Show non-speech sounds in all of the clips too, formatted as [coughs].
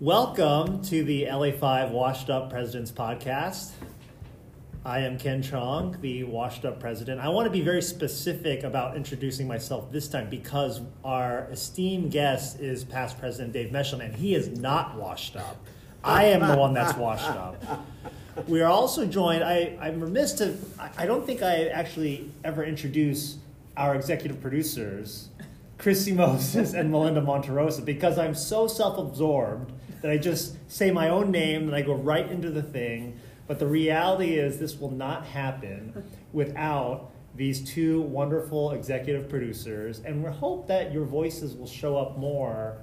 Welcome to the LA5 Washed Up Presidents Podcast. I am Ken Chong, the Washed Up President. I want to be very specific about introducing myself this time because our esteemed guest is past President Dave Mesham, and he is not washed up. I am the one that's washed up. [laughs] We are also joined, I, I'm remiss to, I, I don't think I actually ever introduce our executive producers, Chrissy Moses and Melinda Monterosa, because I'm so self absorbed that I just say my own name and I go right into the thing. But the reality is, this will not happen without these two wonderful executive producers. And we hope that your voices will show up more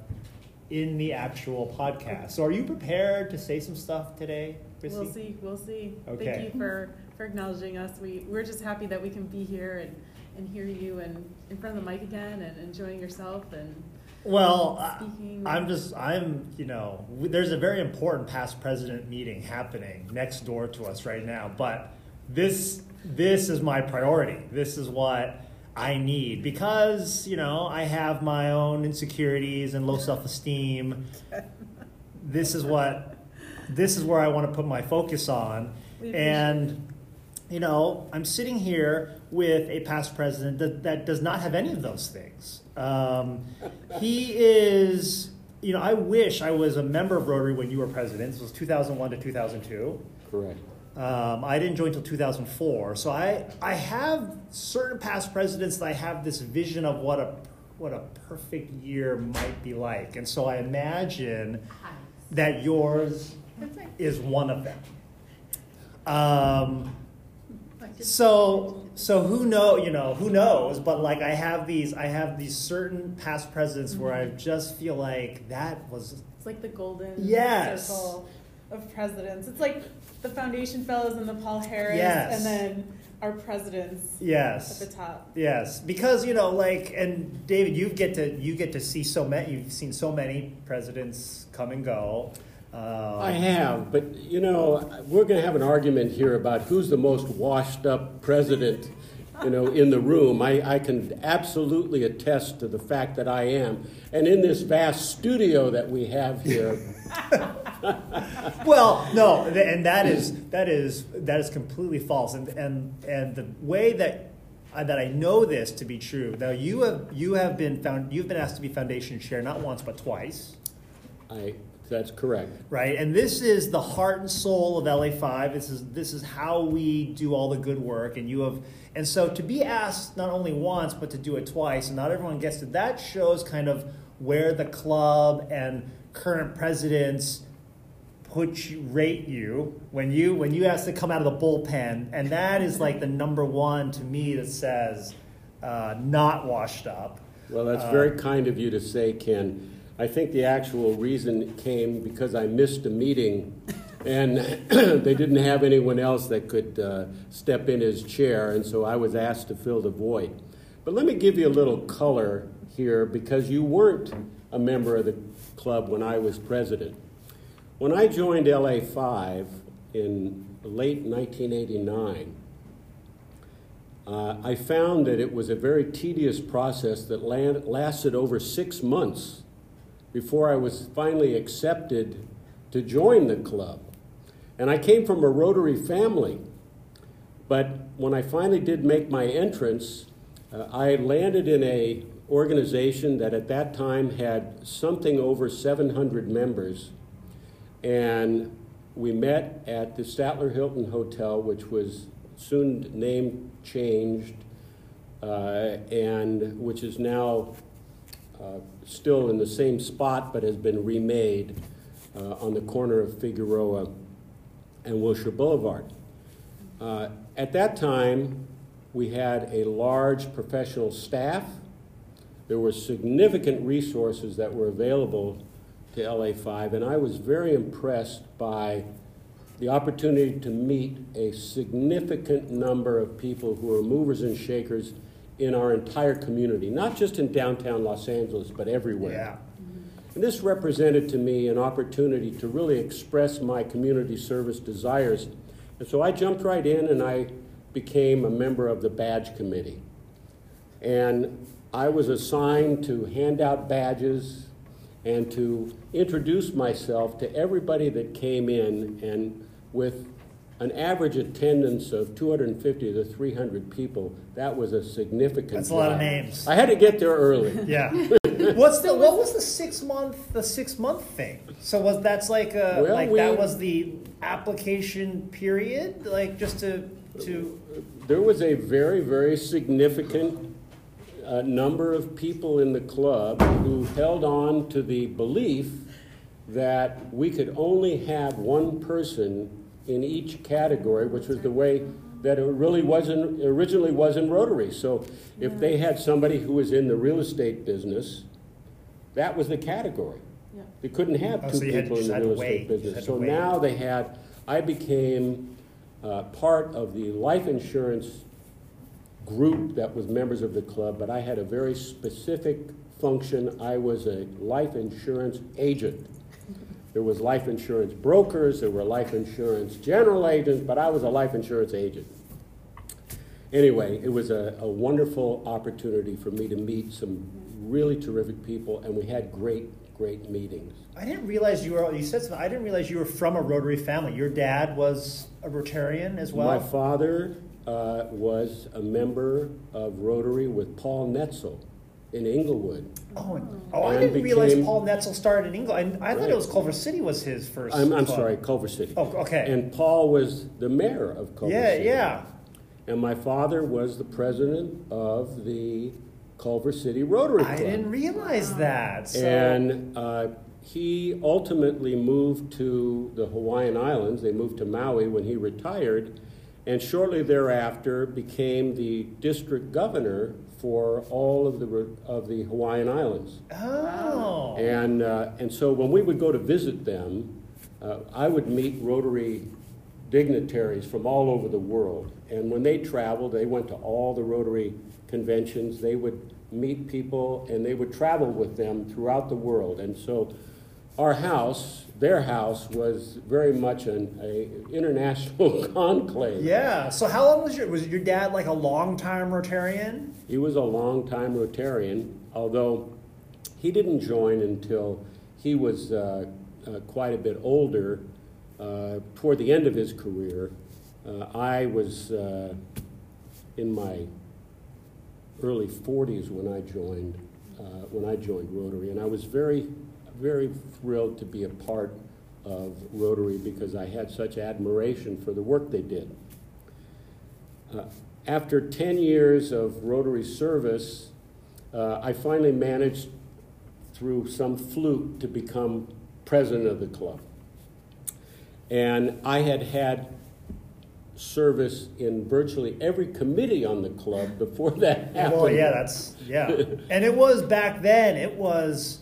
in the actual podcast. So, are you prepared to say some stuff today, Chrissy? We'll see. We'll see. Okay. Thank you for, for acknowledging us. We, we're just happy that we can be here and, and hear you and in front of the mic again and enjoying yourself and Well, Speaking- I'm just, I'm, you know, there's a very important past president meeting happening next door to us right now, but this, this is my priority. This is what I need because, you know, I have my own insecurities and low self esteem. [laughs] This is what, this is where I want to put my focus on. And, you know, I'm sitting here with a past president that, that does not have any of those things. Um, he is, you know, I wish I was a member of Rotary when you were president. This was 2001 to 2002. Correct. Um, I didn't join until 2004. So I, I have certain past presidents that I have this vision of what a, what a perfect year might be like. And so I imagine that yours is one of them. Um, so so who know you know who knows but like i have these i have these certain past presidents where i mm-hmm. just feel like that was it's like the golden Yes. circle of presidents. It's like the foundation fellows and the Paul Harris Yes. and then our presidents yes at the top. yes because you know like and david you get to you get to see so many you've seen so many presidents come and go uh, I have, but you know, we're going to have an argument here about who's the most washed up president, you know, in the room. I, I can absolutely attest to the fact that I am. And in this vast studio that we have here, well, no, and that is that is that is completely false. And and and the way that uh, that I know this to be true. Now you have you have been found you've been asked to be foundation chair not once but twice, I, that's correct. right? And this is the heart and soul of LA5. This is this is how we do all the good work. And you have and so to be asked not only once but to do it twice, and not everyone gets it. That shows kind of where the club and current presidents put you, rate you when you when you ask to come out of the bullpen, and that is like the number one to me that says uh, not washed up. Well, that's Uh, very kind of you to say, Ken. I think the actual reason came because I missed a meeting and [coughs] they didn't have anyone else that could uh, step in as chair, and so I was asked to fill the void. But let me give you a little color here because you weren't a member of the club when I was president. When I joined LA5 in late 1989, uh, I found that it was a very tedious process that lan- lasted over six months before I was finally accepted to join the club. And I came from a Rotary family. But when I finally did make my entrance, uh, I landed in a organization that at that time had something over 700 members. And we met at the Statler Hilton Hotel, which was soon name changed, uh, and which is now uh, still in the same spot but has been remade uh, on the corner of Figueroa and Wilshire Boulevard. Uh, at that time, we had a large professional staff. There were significant resources that were available to LA5, and I was very impressed by the opportunity to meet a significant number of people who are movers and shakers in our entire community, not just in downtown Los Angeles, but everywhere. Yeah. And this represented to me an opportunity to really express my community service desires. And so I jumped right in and I became a member of the badge committee. And I was assigned to hand out badges and to introduce myself to everybody that came in, and with an average attendance of 250 to 300 people, that was a significant. That's a lot of names. I had to get there early. [laughs] Yeah. [laughs] What's the what was the six month the six month thing? So was that's like a Well, like we- that was the application period like just to to There was a very, very significant uh, number of people in the club who held on to the belief that we could only have one person in each category, which was the way that it really wasn't originally was in Rotary. So if they had somebody who was in the real estate business, that was the category. Yeah. They couldn't have Oh, two so you had- people in just the had to real wait. estate Just had business. to So wait. now they had, I became uh, part of the life insurance group that was members of the club, but I had a very specific function. I was a life insurance agent. There was life insurance brokers, there were life insurance general agents, but I was a life insurance agent. Anyway, it was a, a wonderful opportunity for me to meet some really terrific people, and we had great, great meetings. I didn't realize you were you said something I didn't realize you were from a Rotary family. Your dad was a Rotarian as well. My father uh, was a member of Rotary with Paul Netzel in Inglewood. oh, oh I didn't realize Paul Netzel started in England. I, I thought it was Culver City was his 1st I'm, I'm sorry, Culver City. Oh, okay. And Paul was the mayor of Culver yeah, City. Yeah, yeah. And my father was the president of the Culver City Rotary Club. I didn't realize that. So. And uh, he ultimately moved to the Hawaiian Islands. They moved to Maui when he retired, and shortly thereafter became the district governor for all of the of the Hawaiian Islands. oh. And uh, and so when we would go to visit them, uh, I would meet Rotary dignitaries from all over the world. And when they traveled, they went to all the Rotary conventions. They would meet people and they would travel with them throughout the world. And so our house, their house, was very much an a international [laughs] conclave. Yeah. So how long was your was your dad like a long time Rotarian? He was a long-time Rotarian, although he didn't join until he was uh, uh, quite a bit older, uh, toward the end of his career. Uh, I was uh, in my early 40s when I joined uh, when I joined Rotary, and I was very, very thrilled to be a part of Rotary because I had such admiration for the work they did. Uh, after 10 years of Rotary service, uh, I finally managed, through some fluke, to become president of the club. And I had had service in virtually every committee on the club before that happened. Well, yeah, that's yeah. and it was back then. It was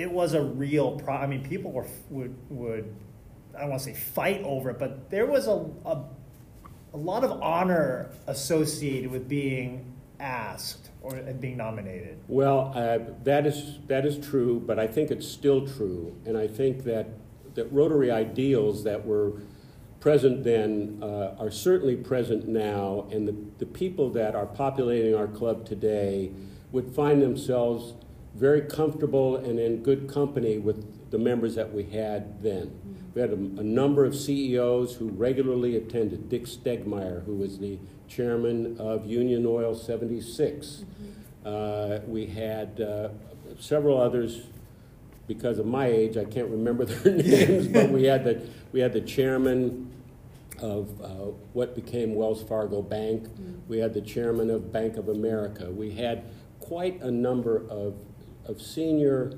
it was a real problem. I mean, people were would would I don't want to say fight over it, but there was a, a a lot of honor associated with being asked or being nominated. Well, uh, that is that is true, but I think it's still true, and I think that that Rotary ideals that were present then uh, are certainly present now, and the, the people that are populating our club today would find themselves very comfortable and in good company with the members that we had then. We had a, a number of CEOs who regularly attended. Dick Stegemeier, who was the chairman of Union Oil 76. Uh, we had uh, several others. Because of my age, I can't remember [laughs] their names, but we had the we had the chairman of uh, what became Wells Fargo Bank. We had the chairman of Bank of America. We had quite a number of of senior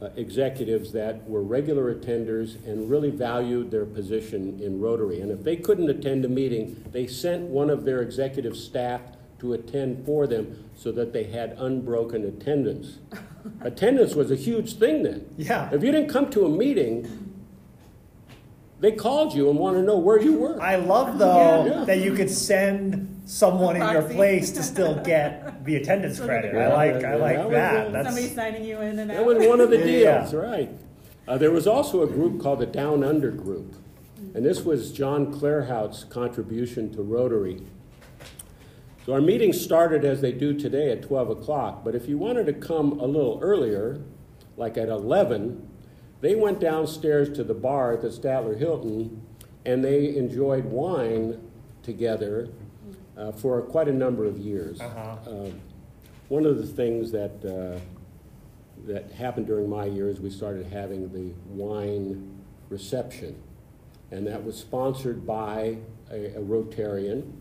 uh, executives that were regular attenders and really valued their position in Rotary. And if they couldn't attend a meeting, they sent one of their executive staff to attend for them so that they had unbroken attendance. [laughs] attendance was a huge thing then. Yeah. If you didn't come to a meeting, they called you and wanted to know where you were. I love though Yeah. that you could send someone in your Proxy. place to still [laughs] get the attendance Look at credit. that. I like Yeah, I like that was that. a- That's Somebody signing you in and out. That was one of the Yeah. deals, right. Uh, there was also a group called the Down Under Group, and this was John Clairhout's contribution to Rotary. So our meetings started as they do today at 12 o'clock, but if you wanted to come a little earlier, like at 11, they went downstairs to the bar at the Statler Hilton and they enjoyed wine together uh, for quite a number of years. Uh-huh. Uh, one of the things that, uh, that happened during my years, we started having the wine reception. And that was sponsored by a, a Rotarian.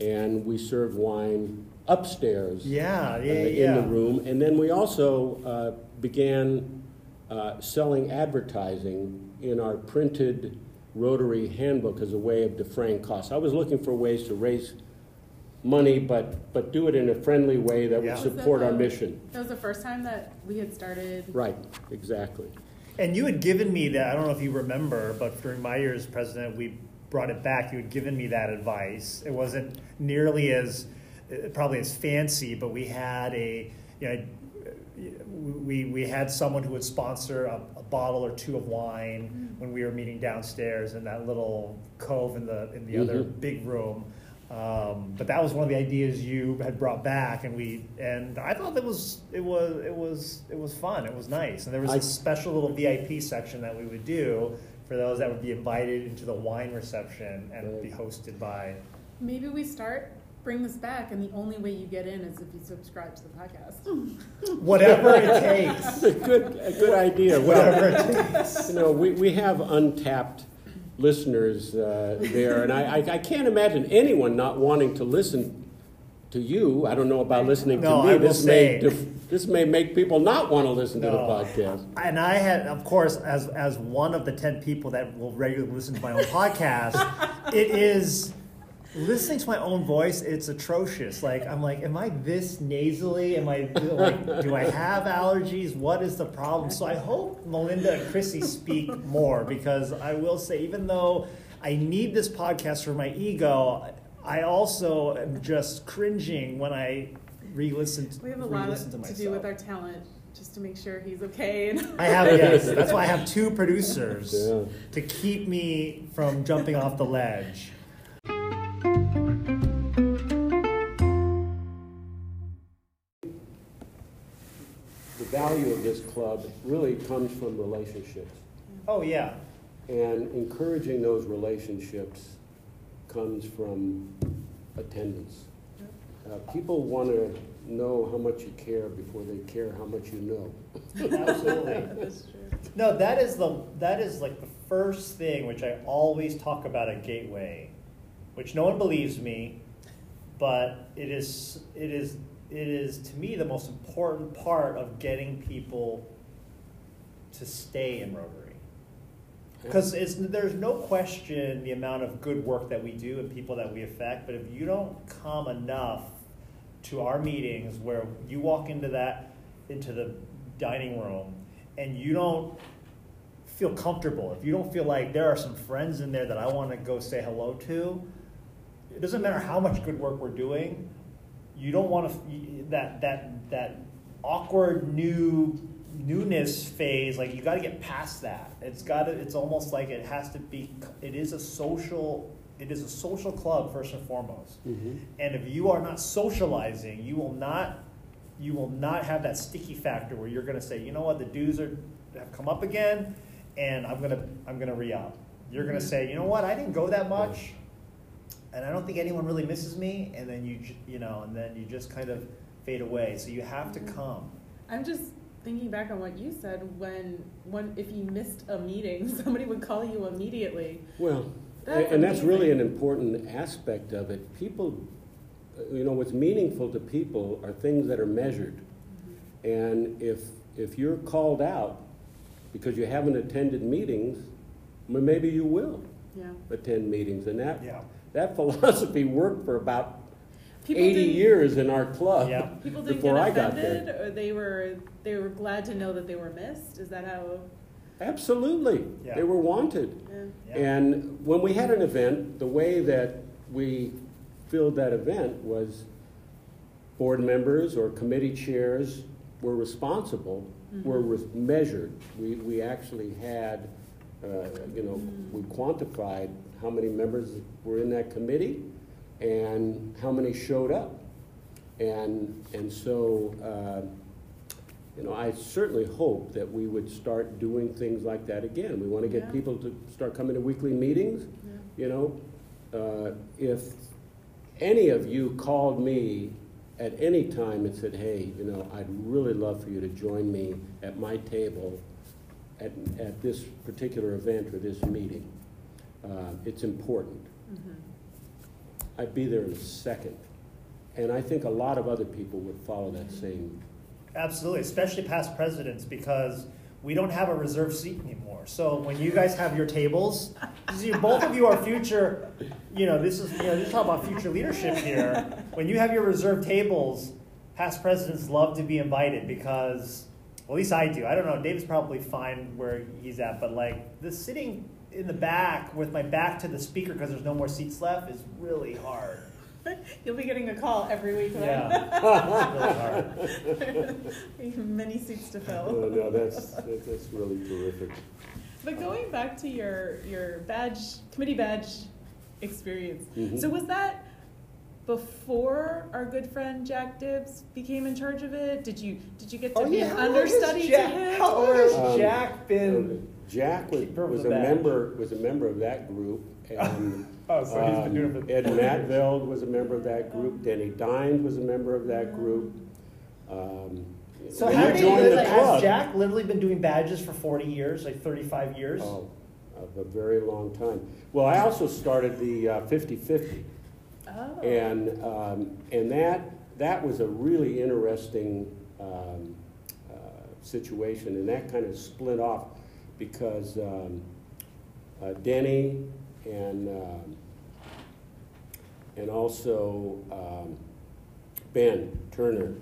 And we served wine upstairs Yeah, uh, in yeah. the room. And then we also uh, began uh, selling advertising in our printed Rotary handbook as a way of defraying costs. I was looking for ways to raise money, but, but do it in a friendly way that would Yeah. Was that support our the- mission. That was the first time that we had started. Right, exactly. And you had given me that, I don't know if you remember, but during my year as president, we brought it back. You had given me that advice. It wasn't nearly as, uh, probably as fancy, but we had a, you know, we, we had someone who would sponsor a, a bottle or two of wine when we were meeting downstairs in that little cove in the, in the other Mhm. big room. Um, but that was one of the ideas you had brought back, and we and I thought that was it was it was it was fun. It was nice, and there was I- a special little VIP section that we would do for those that would be invited into the wine reception and would be hosted by. Maybe we start, bring this back, and the only way you get in is if you subscribe to the podcast. [laughs] Whatever it [laughs] takes. A good, a good idea. Whatever it takes. you know, we, we have untapped listeners uh, there, and I, I, I can't imagine anyone not wanting to listen to you. I don't know about listening to No, me. I this may def- this may make people not want to listen to the podcast. And I had, of course, as as one of the ten people that will regularly listen to my own podcast, it is listening to my own voice. It's atrocious. Like I'm like, am I this nasally? Am I like, do I have allergies? What is the problem? So I hope Melinda and Chrissy speak more because I will say, even though I need this podcast for my ego, I also am just cringing when I re-listen. To, We have a lot re-listen to, to, do with our talent, just to make sure he's okay. And [laughs] I have yes. That's why I have two producers Yeah. to keep me from jumping off the ledge. Value of this club really comes from relationships. Oh yeah, And encouraging those relationships comes from attendance. Uh, people want to know how much you care before they care how much you know. absolutely. [laughs] That's true. No, that is the that is like the first thing which I always talk about at Gateway, which no one believes me, but it is it is it is to me the most important part of getting people to stay in Rotary. Because there's no question the amount of good work that we do and people that we affect, but if you don't come enough to our meetings where you walk into that, into the dining room and you don't feel comfortable, if you don't feel like there are some friends in there that I want to go say hello to, it doesn't matter how much good work we're doing, you don't want to, that, that, that awkward new newness phase like you got to get past that. It's got to it's almost like it has to be it is a social it is a social club first and foremost. Mhm. and if you are not socializing you will not you will not have that sticky factor where you're going to say you know what? The dues are have come up again and i'm going to i'm going to re-up you're going to say you know what? I didn't go that much and i don't think anyone really misses me and then you you know and then you just kind of fade away so you have to come I'm just thinking back on what you said when when if you missed a meeting, [laughs] somebody would call you immediately. Well, That's and that's really an important aspect of it. People, uh, you know, what's meaningful to people are things that are measured. And if, if you're called out because you haven't attended meetings, well, maybe you will Yeah. attend meetings. And that, yeah that [laughs] philosophy worked for about People 80 years in our club. Yeah. People didn't before get I got there. offended, or they were they were glad to know that they were missed. Is that how? Absolutely. Yeah. They were wanted. Yeah. yeah And when we had an event, the way that we filled that event was board members or committee chairs were responsible, were res- measured. We, we actually had, uh, you know, we quantified how many members were in that committee and how many showed up. And, and so uh, you know, I certainly hope that we would start doing things like that again. We want to get Yeah. people to start coming to weekly meetings, Yeah. you know. Uh, If any of you called me at any time and said, hey, you know, I'd really love for you to join me at my table at, at this particular event or this meeting, uh, it's important. Mhm. I'd be there in a second. And I think a lot of other people would follow that same. Absolutely, especially past presidents, because we don't have a reserve seat anymore. So when you guys have your tables, see, both of you are future. You know, this is you know, just talk about future leadership here. When you have your reserve tables, past presidents love to be invited because, well, at least I do. I don't know. David's probably fine where he's at, but like the sitting in the back with my back to the speaker because there's no more seats left is really hard. [laughs] You'll be getting a call every week, right? Yeah, [laughs] [laughs] really hard. Many seats to Oh, fill. no, that's, that's really terrific. But going back to your your badge committee badge experience, Mhm. so was that before our good friend Jack Dibbs became in charge of it? Did you did you get to be an [laughs] how long understudy to him? How long or- has Um, Jack been? Jack was, was a badge. member, was a member of that group, and. [laughs] Oh, so he's been doing um, it. Ed [laughs] Matveld was a member of that group, Denny Dines was a member of that group. Um, So how you many joined years the has Jack literally been doing badges for 40 years, like 35 years? Oh, of a very long time. Well, I also started the uh, 50/50. Oh. And, um, and that, that was a really interesting um, uh, situation, and that kind of split off because um, uh, Denny and, um, and also um, Ben Turner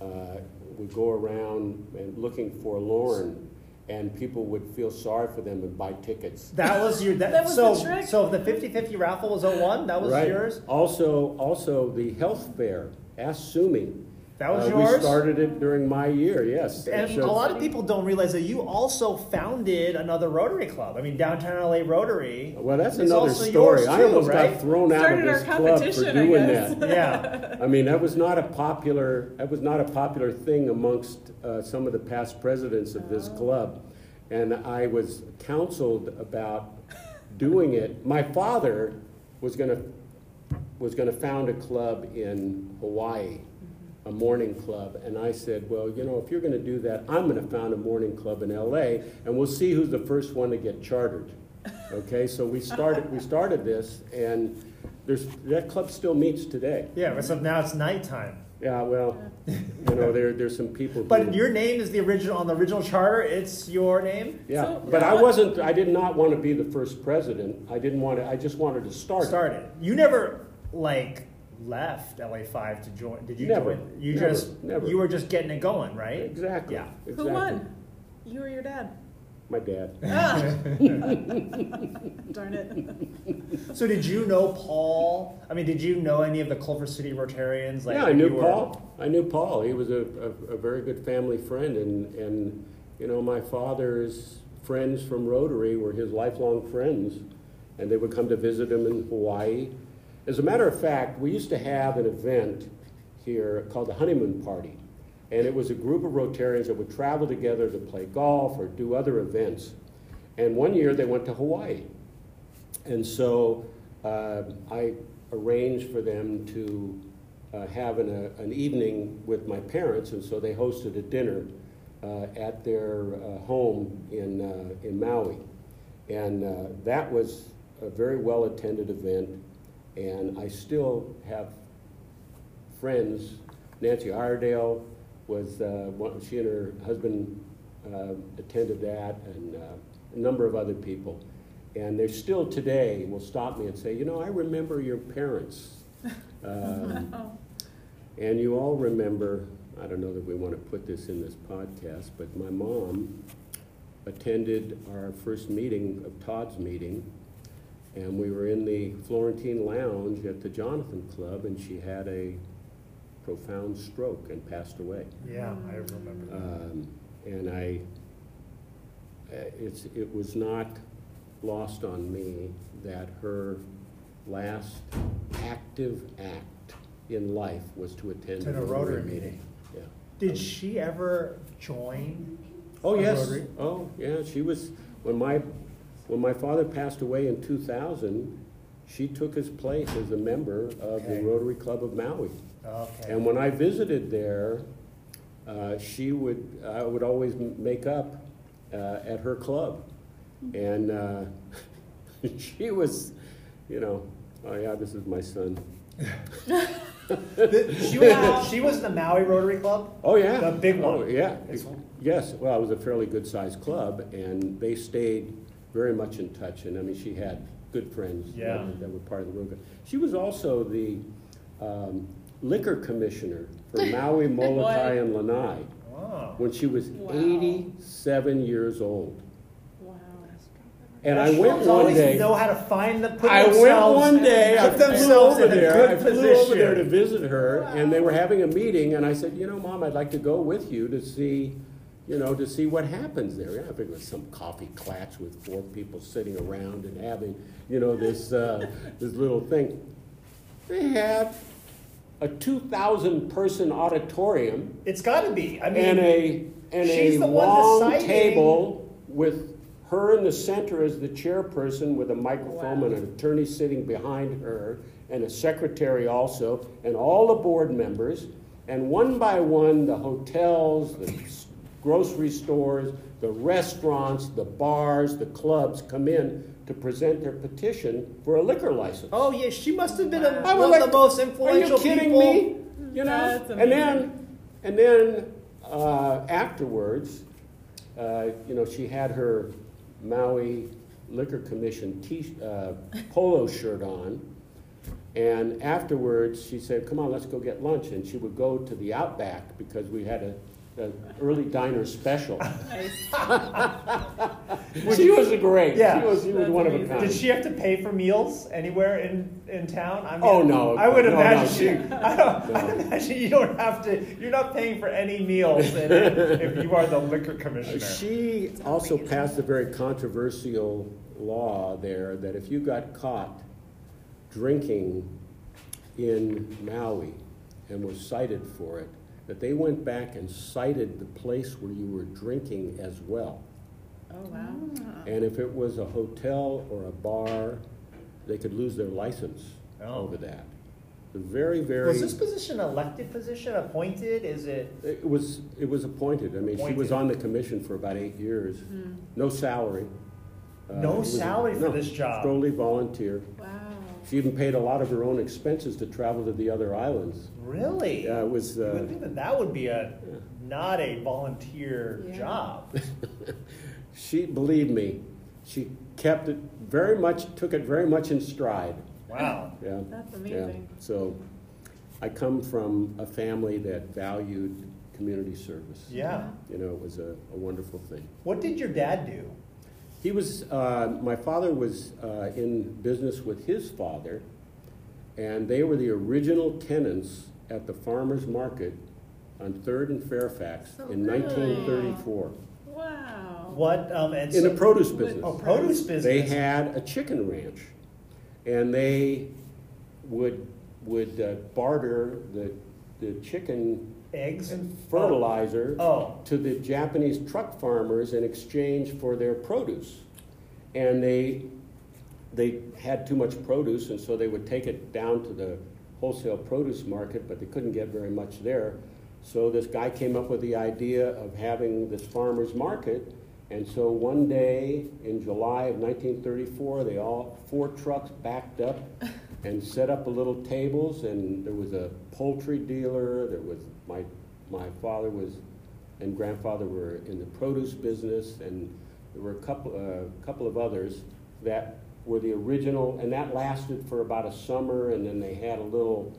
uh, would go around and looking for forlorn, and people would feel sorry for them and buy tickets. That was your. That, That was so, the trick. So the 50-50 raffle was 01. That was Right. yours. Also, also the health fair, Ask Sumi. That was Uh, yours. We started it during my year, yes. And a lot of people don't realize that you also founded another Rotary Club. I mean, Downtown LA Rotary. Well, that's another story. yours I almost right? got thrown out of this club for competition, I doing that. [laughs] Yeah. I mean, that was not a popular, that was not a popular thing amongst uh, some of the past presidents of this Oh. club. And I was counseled about doing it. My father was gonna, was gonna found a club in Hawaii, a morning club. And I said, well, you know, if you're gonna do that, I'm gonna found a morning club in LA, and we'll see who's the first one to get chartered. Okay, so we started, we started this, and there's, that club still meets today. Yeah, but so now it's nighttime. Yeah, well, you know, there, there's some people. who- But your name is the original on the original charter. It's your name. Yeah, So- but I wasn't, I did not want to be the first president. I didn't want to, I just wanted to start. Start it. Started. You never like left LA Five to join. Did you Never. join? You Never. just Never. you were just getting it going, right? Exactly. Yeah. Who won? You or your dad? My dad. [laughs] Ah. Darn it. So did you know Paul? I mean, did you know any of the Culver City Rotarians? Yeah, I knew you were- Paul. I knew Paul. He was a, a, a very good family friend, and, and, you know, my father's friends from Rotary were his lifelong friends, and they would come to visit him in Hawaii. As a matter of fact, we used to have an event here called the Honeymoon Party, and it was a group of Rotarians that would travel together to play golf or do other events. And one year they went to Hawaii. And so uh, I arranged for them to uh, have an, uh, an evening with my parents, and so they hosted a dinner uh, at their uh, home in, in Maui. And that was a very well attended event, and I still have friends. Nancy Iredale was, uh, one, she and her husband uh, attended that, and uh, a number of other people. And they still today will stop me and say, you know, I remember your parents. [laughs] Um, and you all remember, I don't know that we want to put this in this podcast, but my mom attended our first meeting of Todd's meeting, and we were in the Florentine Lounge at the Jonathan Club, and she had a profound stroke and passed away. Yeah, I remember. that. Um, and I, uh, it's, it was not lost on me that her last active act in life was to attend To the Rotary meeting. Yeah. Did she ever join? Oh, A yes. Rotary? Oh, yeah, she was, when my, when my father passed away in 2000, she took his place as a member of the Okay. Rotary Club of Maui. Okay. And when I visited there, uh, she would, I would always m- make up uh, at her club. And uh, [laughs] she was, you know, oh yeah, this is my son. The- [laughs] she was she was the Maui Rotary Club. Oh, yeah. The big one. Oh, yeah. This one? Yes, well, it was a fairly good-sized club, and they stayed very much in touch, and I mean, she had good friends that Yeah. were- that were part of the Rotary. She was also the um, liquor commissioner for [laughs] Maui, Molokai, and Lanai Oh. when she was Wow. 87 years old. Wow. And I Russians went one always day. know how to find the. Put I went themselves- one day, I Put flew themselves over in a there, good I flew over there to position. visit her, and they were having a meeting, and I said, you know, Mom, I'd like to go with you to see, you know, to see what happens there. Yeah, I think it was some coffee clatch with four people sitting around and having, you know, this, uh, [laughs] this little thing. They have a two thousand person auditorium It's got to be. I mean, and a, and she's a the one long table with her in the center as the chairperson with a microphone Wow. and an attorney sitting behind her and a secretary also and all the board members and one by one the hotels the grocery stores the restaurants the bars the clubs come in to present their petition for a liquor license oh yeah, she must have been a, I was one like, of the most influential. Are you influential kidding people. me? You know, and then, and then uh, afterwards, uh, you know, she had her Maui Liquor Commission t- uh, polo shirt on, and afterwards she said, "Come on, let's go get lunch." And she would go to the Outback because we had a, a early diner special. Nice. she was great. Yeah. she was, she was That's one of a kind. Did she have to pay for meals anywhere in, in town? I mean, Oh, no. I would No, no, imagine. she- [laughs] I, don't, I imagine you don't have to. You're not paying for any meals in if you are the liquor commissioner. She also passed a very controversial law there that if you got caught drinking in Maui and was cited for it, that they went back and cited the place where you were drinking as well. Oh, wow. And if it was a hotel or a bar, they could lose their license Oh. over that. The very, very. Was this position an elected position, appointed? Is it? It was, it was appointed. I mean, she was Appointed. on the commission for about eight years. No salary. Uh, No it was a- salary for no, this job. Totally volunteer. Wow. She even paid a lot of her own expenses to travel to the other islands. Really? Yeah, it was, You would uh, think that that would be a not a volunteer Yeah. job. [laughs] she, believe me, she kept it very much, took it very much in stride. Wow. Yeah. That's Yeah. amazing. So I come from a family that valued community service. Yeah. You know, it was a, a wonderful thing. What did your dad do? He was, uh, my father was uh, in business with his father, and they were the original tenants at the farmer's market on Third and Fairfax Oh, in really? 1934. Wow. What? Um, and In the produce business. Oh, produce business. They had a chicken ranch, and they would, would uh, barter the, the chicken eggs and fertilizer Oh. to the Japanese truck farmers in exchange for their produce. And they, they had too much produce, and so they would take it down to the wholesale produce market, but they couldn't get very much there. So this guy came up with the idea of having this farmer's market. And so one day in July of 1934, they all, four trucks backed up and set up a little tables, and there was a poultry dealer, there was, my, my father was, and grandfather were in the produce business, and there were a couple, a couple of others that were the original, and that lasted for about a summer, and then they had a little,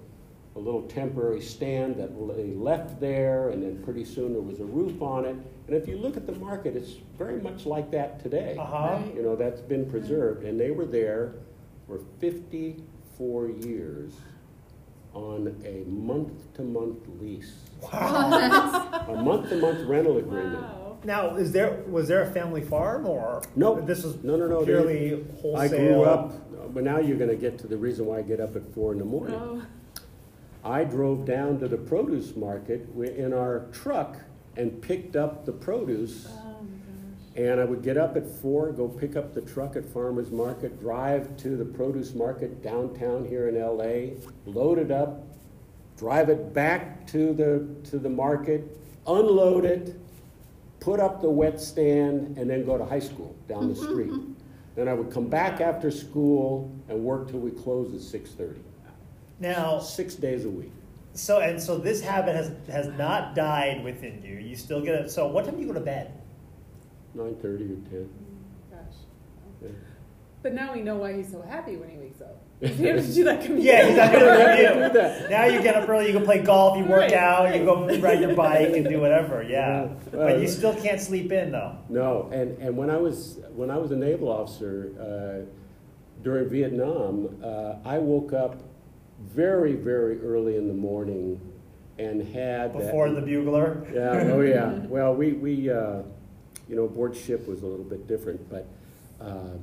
a little temporary stand that they left there, and then pretty soon there was a roof on it. And if you look at the market, it's very much like that today. Uh-huh. You know, that's been preserved, and they were there for 54 years on a month-to-month lease, Wow. a month-to-month rental agreement. Wow. now, is there was there a family farm or No. This was No, no, no, they- purely wholesale. I grew up, but now you're going to get to the reason why I get up at four in the morning. Oh, I drove down to the produce market in our truck and picked up the produce. Oh, my gosh. And I would get up at four, go pick up the truck at Farmer's Market, drive to the produce market downtown here in LA, load it up, drive it back to the, to the market, unload it, put up the wet stand, and then go to high school down the mm-hmm, street. Mm-hmm. Then I would come back after school and work till we closed at six thirty. Now, Six days a week. so and so this habit has has not died within you. You still get it. So what time do you go to bed? Nine thirty or ten. Gosh. Yeah. But now we know why he's so happy when he wakes up. [laughs] He's able to do that commute. Yeah, he's not gonna [laughs] review. do that. Now you get up early, you can play golf, you work Right, out, you go ride your bike and do [laughs] whatever. Yeah, Yeah. but you still can't sleep in though. No, and, and when I was when I was a naval officer uh, during Vietnam, uh, I woke up very very early in the morning and had that- Before the bugler. yeah oh yeah well we we uh, you know board ship was a little bit different but uh,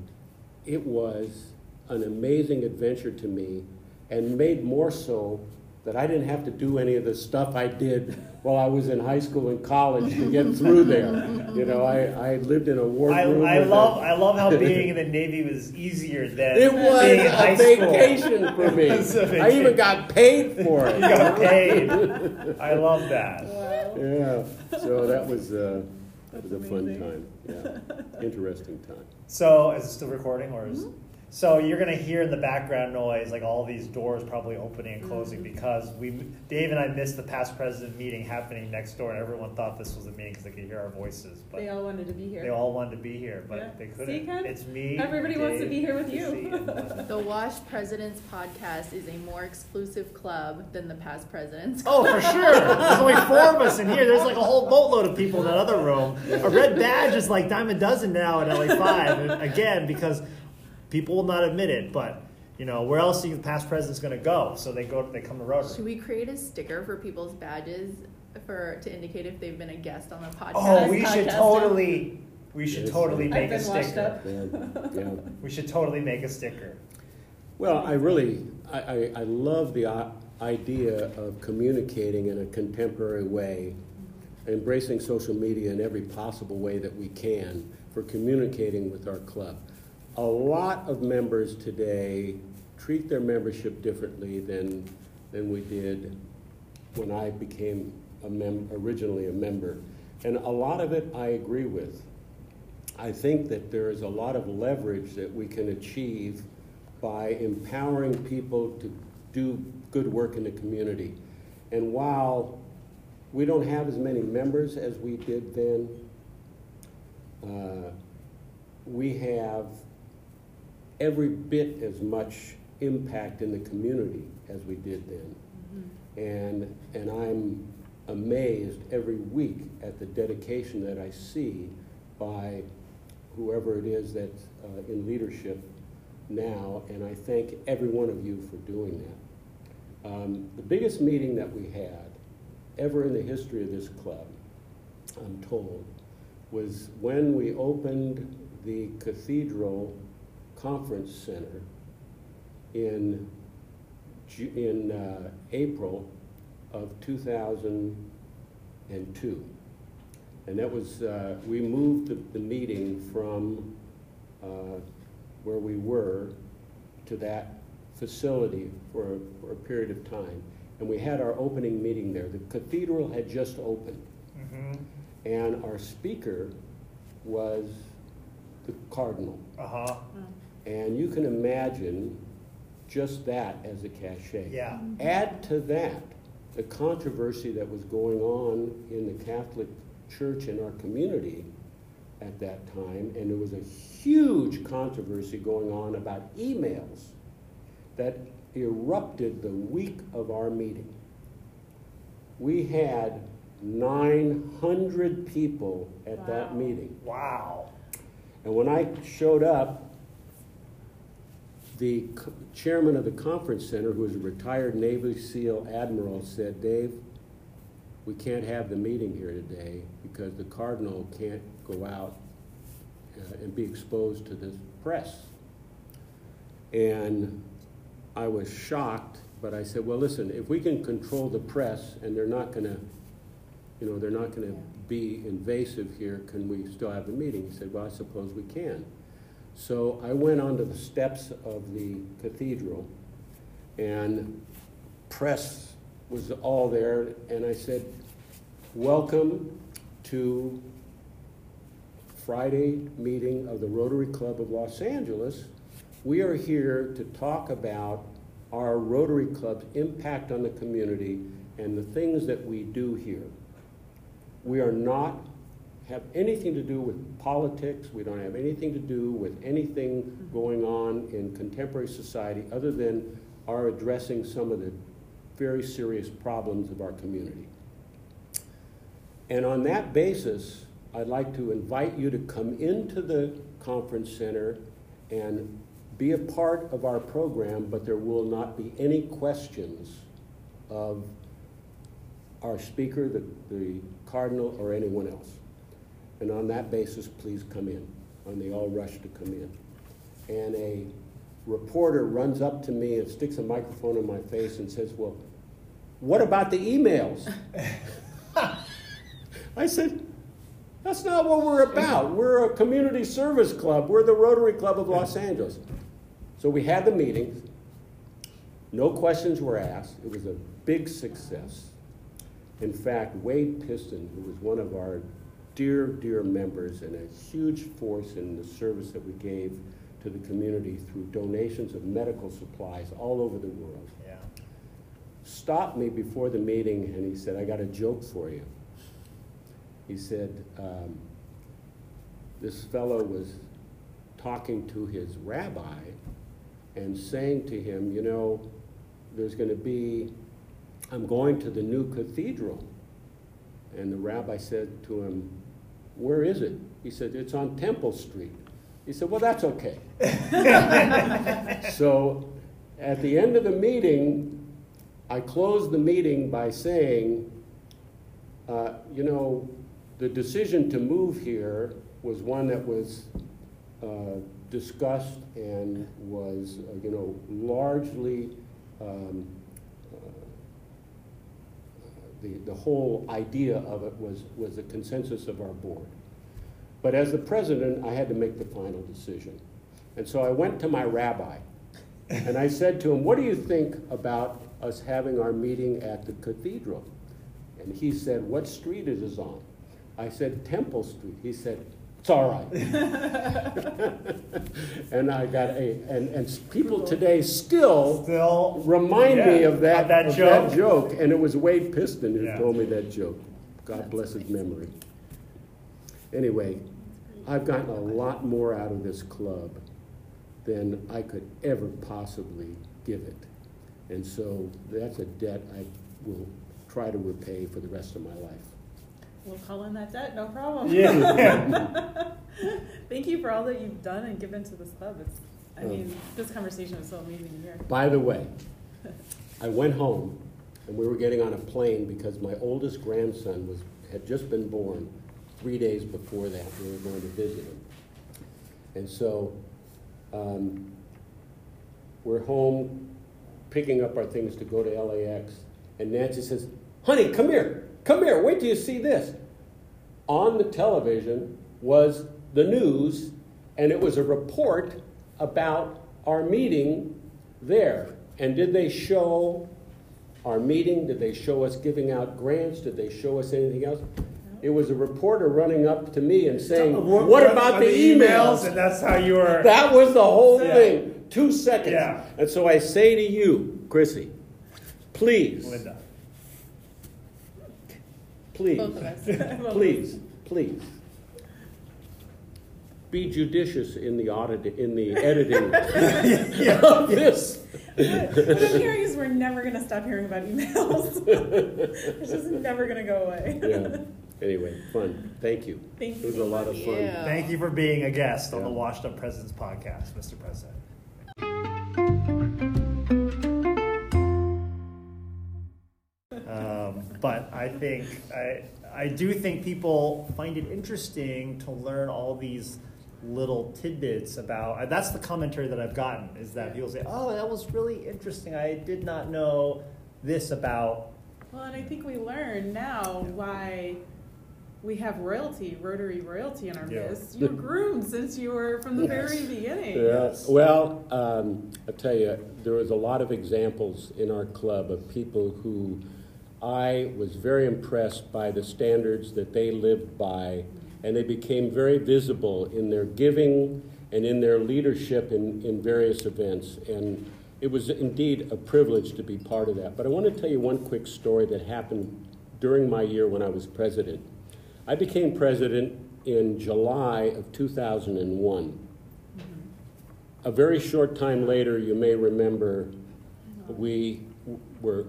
it was an amazing adventure to me and made more so that I didn't have to do any of the stuff I did while I was in high school and college to get through there. You know, I, I lived in a war I with love a- I love how being in [laughs] the Navy was easier than It being was in high a school. vacation for me. [laughs] It was a I vacation. even got paid for it. You got paid. [laughs] I love that. Yeah, so that was, uh, that was a fun amazing. time, yeah, [laughs] interesting time. So is it still recording or is mm-hmm. So you're gonna hear in the background noise like all these doors probably opening and closing mm-hmm. because we Dave and I missed the past president meeting happening next door and everyone thought this was a meeting because they could hear our voices but They all wanted to be here. they all wanted to be here but Yeah. they couldn't. Ken? It's me. Everybody wants to be here with you. [laughs] The Wash Presidents podcast is a more exclusive club than the Past Presidents. Oh, for sure. There's only four of us in here. There's like a whole boatload of people in that other room. A red badge is like dime a dozen now at LA Five. And again, because people will not admit it, but you know, where else are the past president's going to go? So they go, they come to Rotary. Should we create a sticker for people's badges for to indicate if they've been a guest on the podcast? Oh, we should Podcast? totally, we should Yes. totally I've make a sticker. up. Yeah, yeah. We should totally make a sticker. Well, I really, I, I, I love the i- idea of communicating in a contemporary way, embracing social media in every possible way that we can for communicating with our club. A lot of members today treat their membership differently than, than we did when I became a mem- originally a member. And a lot of it I agree with. I think that there is a lot of leverage that we can achieve by empowering people to do good work in the community. And while we don't have as many members as we did then, uh, we have every bit as much impact in the community as we did then. And, and I'm amazed every week at the dedication that I see by whoever it is that's uh, in leadership now, and I thank every one of you for doing that. Um, the biggest meeting that we had ever in the history of this club, I'm told, was when we opened the Cathedral Conference Center in, in uh, April of 2002. And that was, uh, we moved the, the meeting from uh, where we were to that facility for, a- for a period of time. And we had our opening meeting there. The cathedral had just opened. Mm-hmm. And our speaker was the cardinal. Uh huh. And you can imagine just that as a cachet. Yeah. Add to that the controversy that was going on in the Catholic Church in our community at that time, and there was a huge controversy going on about emails that erupted the week of our meeting. We had 900 people at that meeting. Wow. And when I showed up, the chairman of the conference center, who is a retired Navy SEAL admiral, said, Dave, we can't have the meeting here today because the cardinal can't go out uh, and be exposed to the press. And I was shocked but I said, well, listen, if we can control the press and they're not gonna, you know, they're not gonna be invasive here, can we still have the meeting? He said, well, I suppose we can. So I went onto the steps of the cathedral and press was all there, and I said, welcome to Friday meeting of the Rotary Club of Los Angeles. We are here to talk about our Rotary Club's impact on the community and the things that we do here. We are not, have anything to do with politics, we don't have anything to do with anything mm-hmm. going on in contemporary society other than our addressing some of the very serious problems of our community. And on that basis, I'd like to invite you to come into the conference center and be a part of our program, but there will not be any questions of our speaker, the, the cardinal, or anyone else. And on that basis, please come in. And they all rush to come in. And a reporter runs up to me and sticks a microphone in my face and says, Well, what about the emails? [laughs] I said, That's not what we're about. We're a community service club. We're the Rotary Club of Los Angeles. So we had the meetings. No questions were asked. It was a big success. In fact, Wade Piston, who was one of our dear, dear members and a huge force in the service that we gave to the community through donations of medical supplies all over the world, Yeah. stopped me before the meeting and he said, I got a joke for you. He said, um, this fellow was talking to his rabbi and saying to him, you know, there's going to be, I'm going to the new cathedral. And the rabbi said to him, Where is it? He said, It's on Temple Street. He said, Well, that's okay. [laughs] so at the end of the meeting, I closed the meeting by saying, uh, You know, the decision to move here was one that was uh, discussed and was, uh, you know, largely um, uh, the, the whole idea of it was, was the consensus of our board. But as the president, I had to make the final decision. And so I went to my rabbi and I said to him, What do you think about us having our meeting at the cathedral? And he said, What street is this on? I said, Temple Street. He said, It's all right. [laughs] and I got a, and, and people today still Still remind me of that, of that of joke. that joke. And it was Wade Piston who Yeah. told me that joke. God bless his memory. Anyway, I've gotten a lot more out of this club than I could ever possibly give it. And so that's a debt I will try to repay for the rest of my life. We'll call in that debt, no problem. Yeah. [laughs] Thank you for all that you've done and given to this club. It's, I Oh. mean, this conversation is so amazing to hear. By the way, [laughs] I went home and we were getting on a plane because my oldest grandson was, had just been born three days before that. We were going to visit him. And so um, we're home picking up our things to go to LAX. And Nancy says, Honey, come here. Come here. Wait till you see this. On the television was the news, and it was a report about our meeting there. And did they show our meeting? Did they show us giving out grants? Did they show us anything else? It was a reporter running up to me and saying, What about the emails? And that's how you were. That was the whole Yeah. thing. Two seconds. Yeah. And so I say to you, Chrissy, please, Linda. Please, [laughs] Both of us. please, please, be judicious in the audit, in the editing [laughs] [laughs] of this. what I'm hearing is we're never going to stop hearing about emails. it's just never going to go away. Yeah. Anyway, fun. Thank you. Thank It was you. a lot of fun. Yeah. Thank you for being a guest on the Washed Up Presidents podcast, Mr. President. But I think I, I do think people find it interesting to learn all these little tidbits about. uh, That's the commentary that I've gotten is that people say, "Oh, that was really interesting. I did not know this about." Well, and I think we learn now why we have royalty, Rotary royalty in our Yeah. midst. You were [laughs] groomed since you were from the Yes. very beginning. Yeah, well, um, I tell you, there was a lot of examples in our club of people who I was very impressed by the standards that they lived by, and they became very visible in their giving and in their leadership in, in various events. And it was indeed a privilege to be part of that. But I want to tell you one quick story that happened during my year when I was president. I became president in July of 2001. A very short time later, you may remember, we were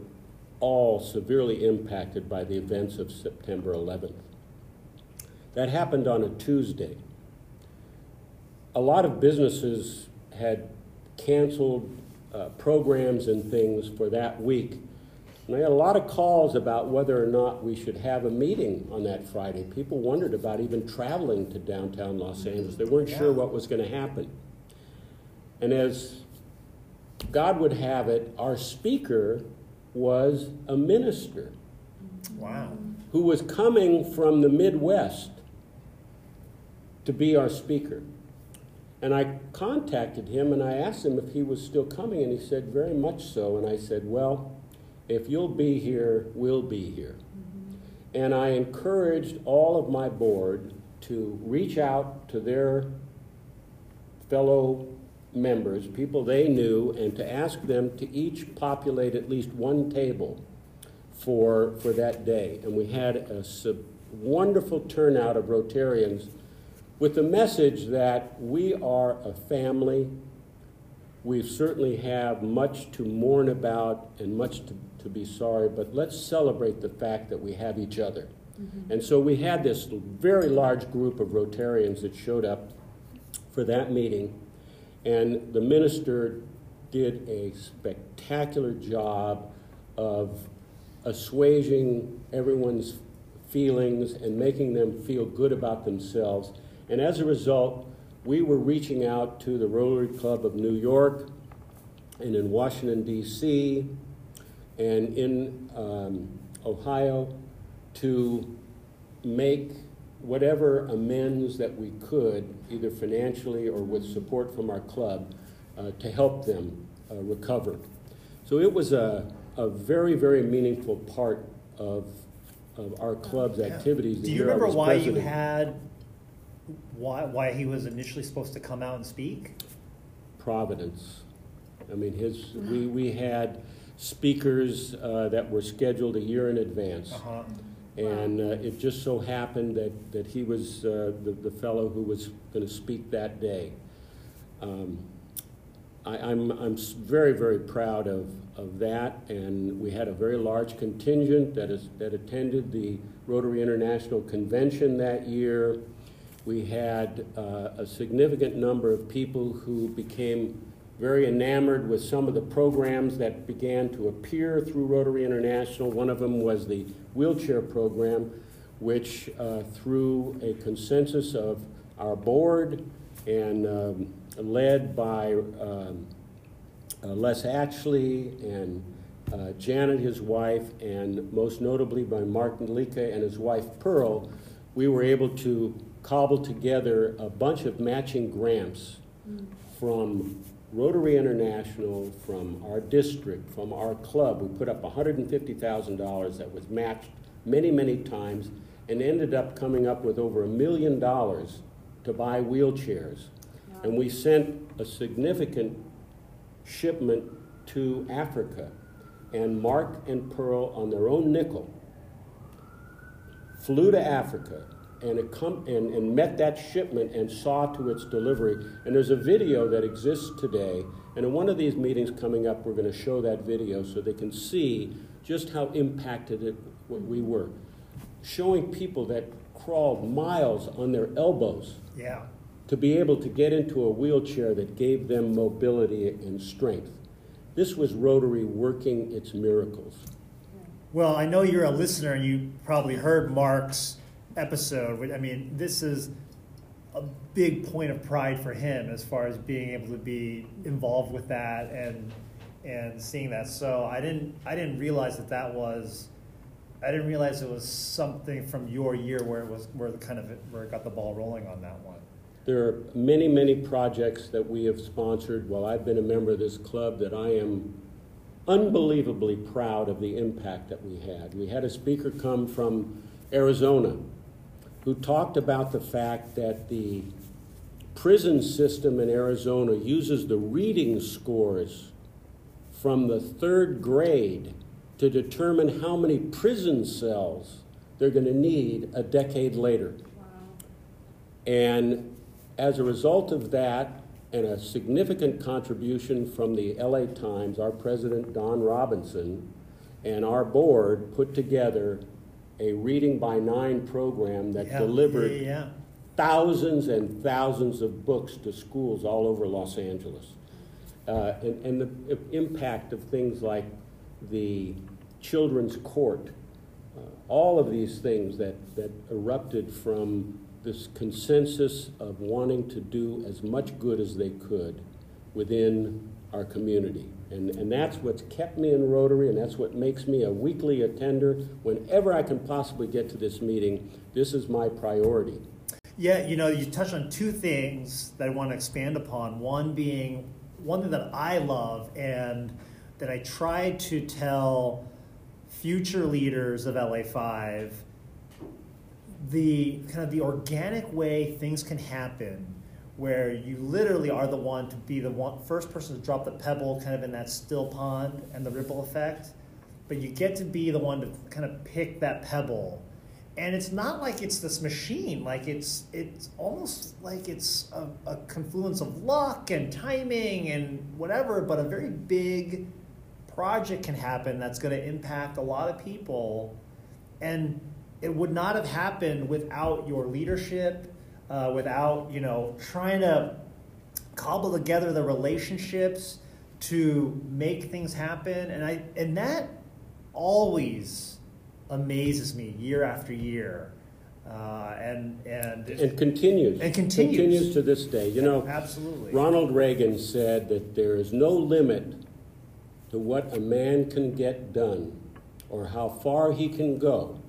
all severely impacted by the events of September 11th. That happened on a Tuesday. A lot of businesses had canceled uh, programs and things for that week. And I had a lot of calls about whether or not we should have a meeting on that Friday. People wondered about even traveling to downtown Los Angeles. They weren't sure what was going to happen. And as God would have it, our speaker was a minister Wow. who was coming from the Midwest to be our speaker. And I contacted him and I asked him if he was still coming, and he said, Very much so. And I said, Well, if you'll be here, we'll be here. And I encouraged all of my board to reach out to their fellow members, people they knew, and to ask them to each populate at least one table for, for that day. And we had a sub- wonderful turnout of Rotarians with the message that we are a family. We certainly have much to mourn about and much to, to be sorry, but let's celebrate the fact that we have each other. Mm-hmm. And so we had this very large group of Rotarians that showed up for that meeting, and the minister did a spectacular job of assuaging everyone's feelings and making them feel good about themselves. And as a result, we were reaching out to the Rotary Club of New York and in Washington, D.C., and in um, Ohio to make whatever amends that we could, either financially or with support from our club, uh, to help them uh, recover. So it was a, a very, very meaningful part of, of our club's Yeah. activities. Do you remember why you had why why he was initially supposed to come out and speak? Providence. I mean, his, we, we had speakers uh, that were scheduled a year in advance. Uh-huh. And uh, it just so happened that, that he was uh, the, the fellow who was going to speak that day. Um, I, I'm, I'm very, very proud of, of that, and we had a very large contingent that is, that attended the Rotary International Convention that year. We had uh, a significant number of people who became very enamored with some of the programs that began to appear through Rotary International. One of them was the wheelchair program, which, uh, through a consensus of our board and um, led by um, uh, Les Ashley and uh, Janet, his wife, and most notably by Mark Nalika and his wife Pearl, we were able to cobble together a bunch of matching grants from Rotary International, from our district, from our club. We put up $150,000 that was matched many, many times and ended up coming up with over a million dollars to buy wheelchairs. And we sent a significant shipment to Africa. And Mark and Pearl, on their own nickel, flew to Africa and, accom- and, and met that shipment and saw to its delivery. And there's a video that exists today. And in one of these meetings coming up, we're going to show that video so they can see just how impacted it, what we were. Showing people that crawled miles on their elbows Yeah. to be able to get into a wheelchair that gave them mobility and strength. This was Rotary working its miracles. Well, I know you're a listener and you probably heard Mark's episode. I mean, this is a big point of pride for him as far as being able to be involved with that and and seeing that. So I didn't I didn't realize that that was I didn't realize it was something from your year where it was where the kind of where it got the ball rolling on that one. There are many, many projects that we have sponsored while I've been a member of this club that I am unbelievably proud of the impact that we had. We had a speaker come from Arizona who talked about the fact that the prison system in Arizona uses the reading scores from the third grade to determine how many prison cells they're going to need a decade later. And as a result of that, and a significant contribution from the LA Times, our president, Don Robinson, and our board put together a Reading by Nine program that Yeah, delivered yeah, yeah. thousands and thousands of books to schools all over Los Angeles. Uh, and, and the impact of things like the children's court, uh, all of these things that, that erupted from this consensus of wanting to do as much good as they could within our community. And, and that's what's kept me in Rotary, and that's what makes me a weekly attender. Whenever I can possibly get to this meeting, this is my priority. Yeah, you know, you touched on two things that I want to expand upon. One being one thing that I love and that I try to tell future leaders of LA5 the kind of the organic way things can happen where you literally are the one to be the one first person to drop the pebble kind of in that still pond and the ripple effect. But you get to be the one to kind of pick that pebble. And it's not like it's this machine like it's it's almost like it's a, a confluence of luck and timing and whatever but a very big project can happen that's to impact a lot of people. And it would not have happened without your leadership uh, without you know trying to cobble together the relationships to make things happen and i and that always amazes me year after year uh, and and And continues. And continues. Continues to this day. You know, absolutely Ronald Reagan said that there is no limit to what a man can get done or how far he can go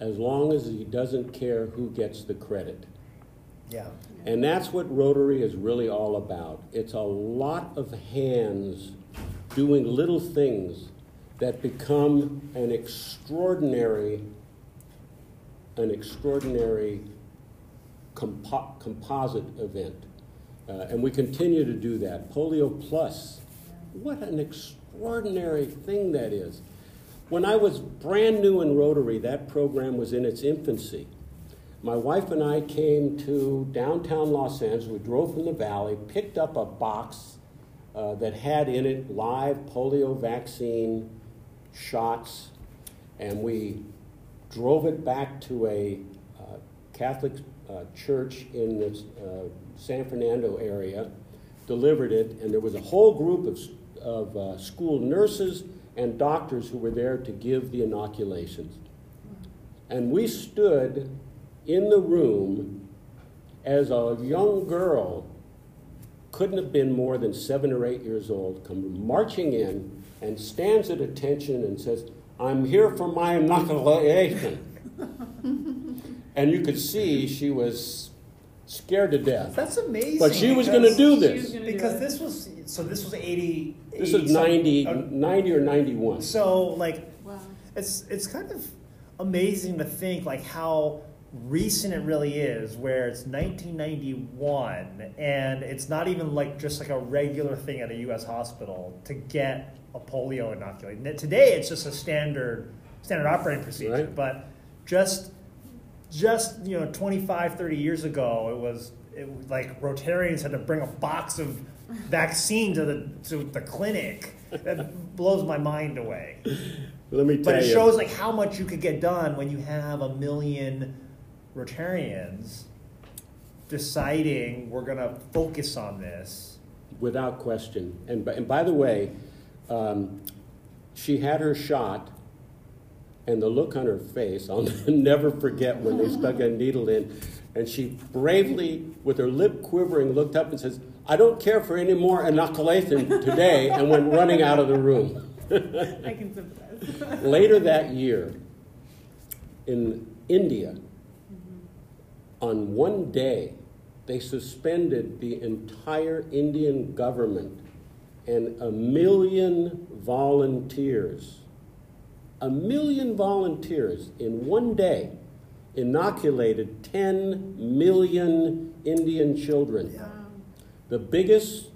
as long as he doesn't care who gets the credit. yeah And that's what Rotary is really all about. It's a lot of hands doing little things that become an extraordinary, an extraordinary compo- composite event. Uh, and we continue to do that. Polio Plus, what an extraordinary thing that is. When I was brand new in Rotary, that program was in its infancy. My wife and I came to downtown Los Angeles. We drove from the valley, picked up a box uh, that had in it live polio vaccine shots, and we drove it back to a uh, Catholic uh, church in the uh, San Fernando area, delivered it, and there was a whole group of, of uh, school nurses and doctors who were there to give the inoculations. And we stood in the room as a young girl, couldn't have been more than seven or eight years old, come marching in and stands at attention and says, I'm here for my inoculation. [laughs] and you could see she was scared to death. that's amazing But she was going to because- do She was this. gonna because it. this was so this was 80 This 80 is 90, uh, 90 or 91. so like Wow. it's it's kind of amazing to think like how recent it really is where it's 1991 and it's not even like just like a regular thing at a US hospital to get a polio inoculation today it's just a standard standard operating procedure Right. but just just you know 25 30 years ago it was it was like rotarians had to bring a box of vaccine to the to the clinic that blows my mind away Let me tell but it you. shows like how much you could get done when you have a million Rotarians deciding we're going to focus on this. Without question. And by, and by the way, um, she had her shot, And the look on her face, I'll [laughs] never forget when they stuck a needle in. And she bravely, with her lip quivering, looked up and says, I don't care for any more inoculation today, and went running out of the room. [laughs] I can sympathize. [laughs] Later that year, in India, on one day, they suspended the entire Indian government and a million volunteers, a million volunteers in one day inoculated 10 million Indian children. Yeah. The biggest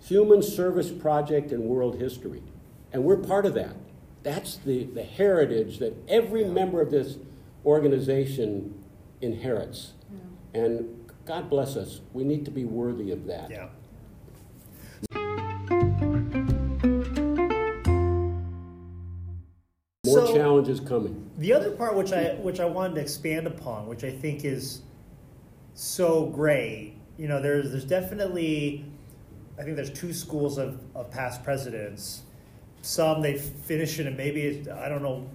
human service project in world history. And we're part of that. That's the, the heritage that every member of this organization inherits. And God bless us, we need to be worthy of that. Yeah. Challenges coming. The other part, which I which I wanted to expand upon, which I think is so great, you know, there's there's definitely, I think there's two schools of, of past presidents. Some they finish it, and maybe it, I don't know.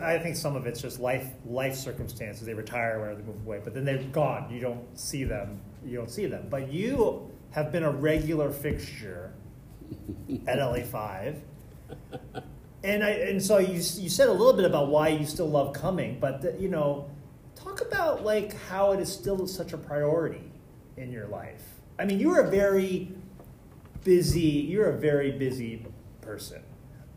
I think some of it's just life life circumstances. They retire, where they move away, but then they're gone. You don't see them. You don't see them. But you have been a regular fixture at LA five. [laughs] And I and so you you said a little bit about why you still love coming, but the, you know, talk about like how it is still such a priority in your life. I mean, you're a very busy. You're a very busy person,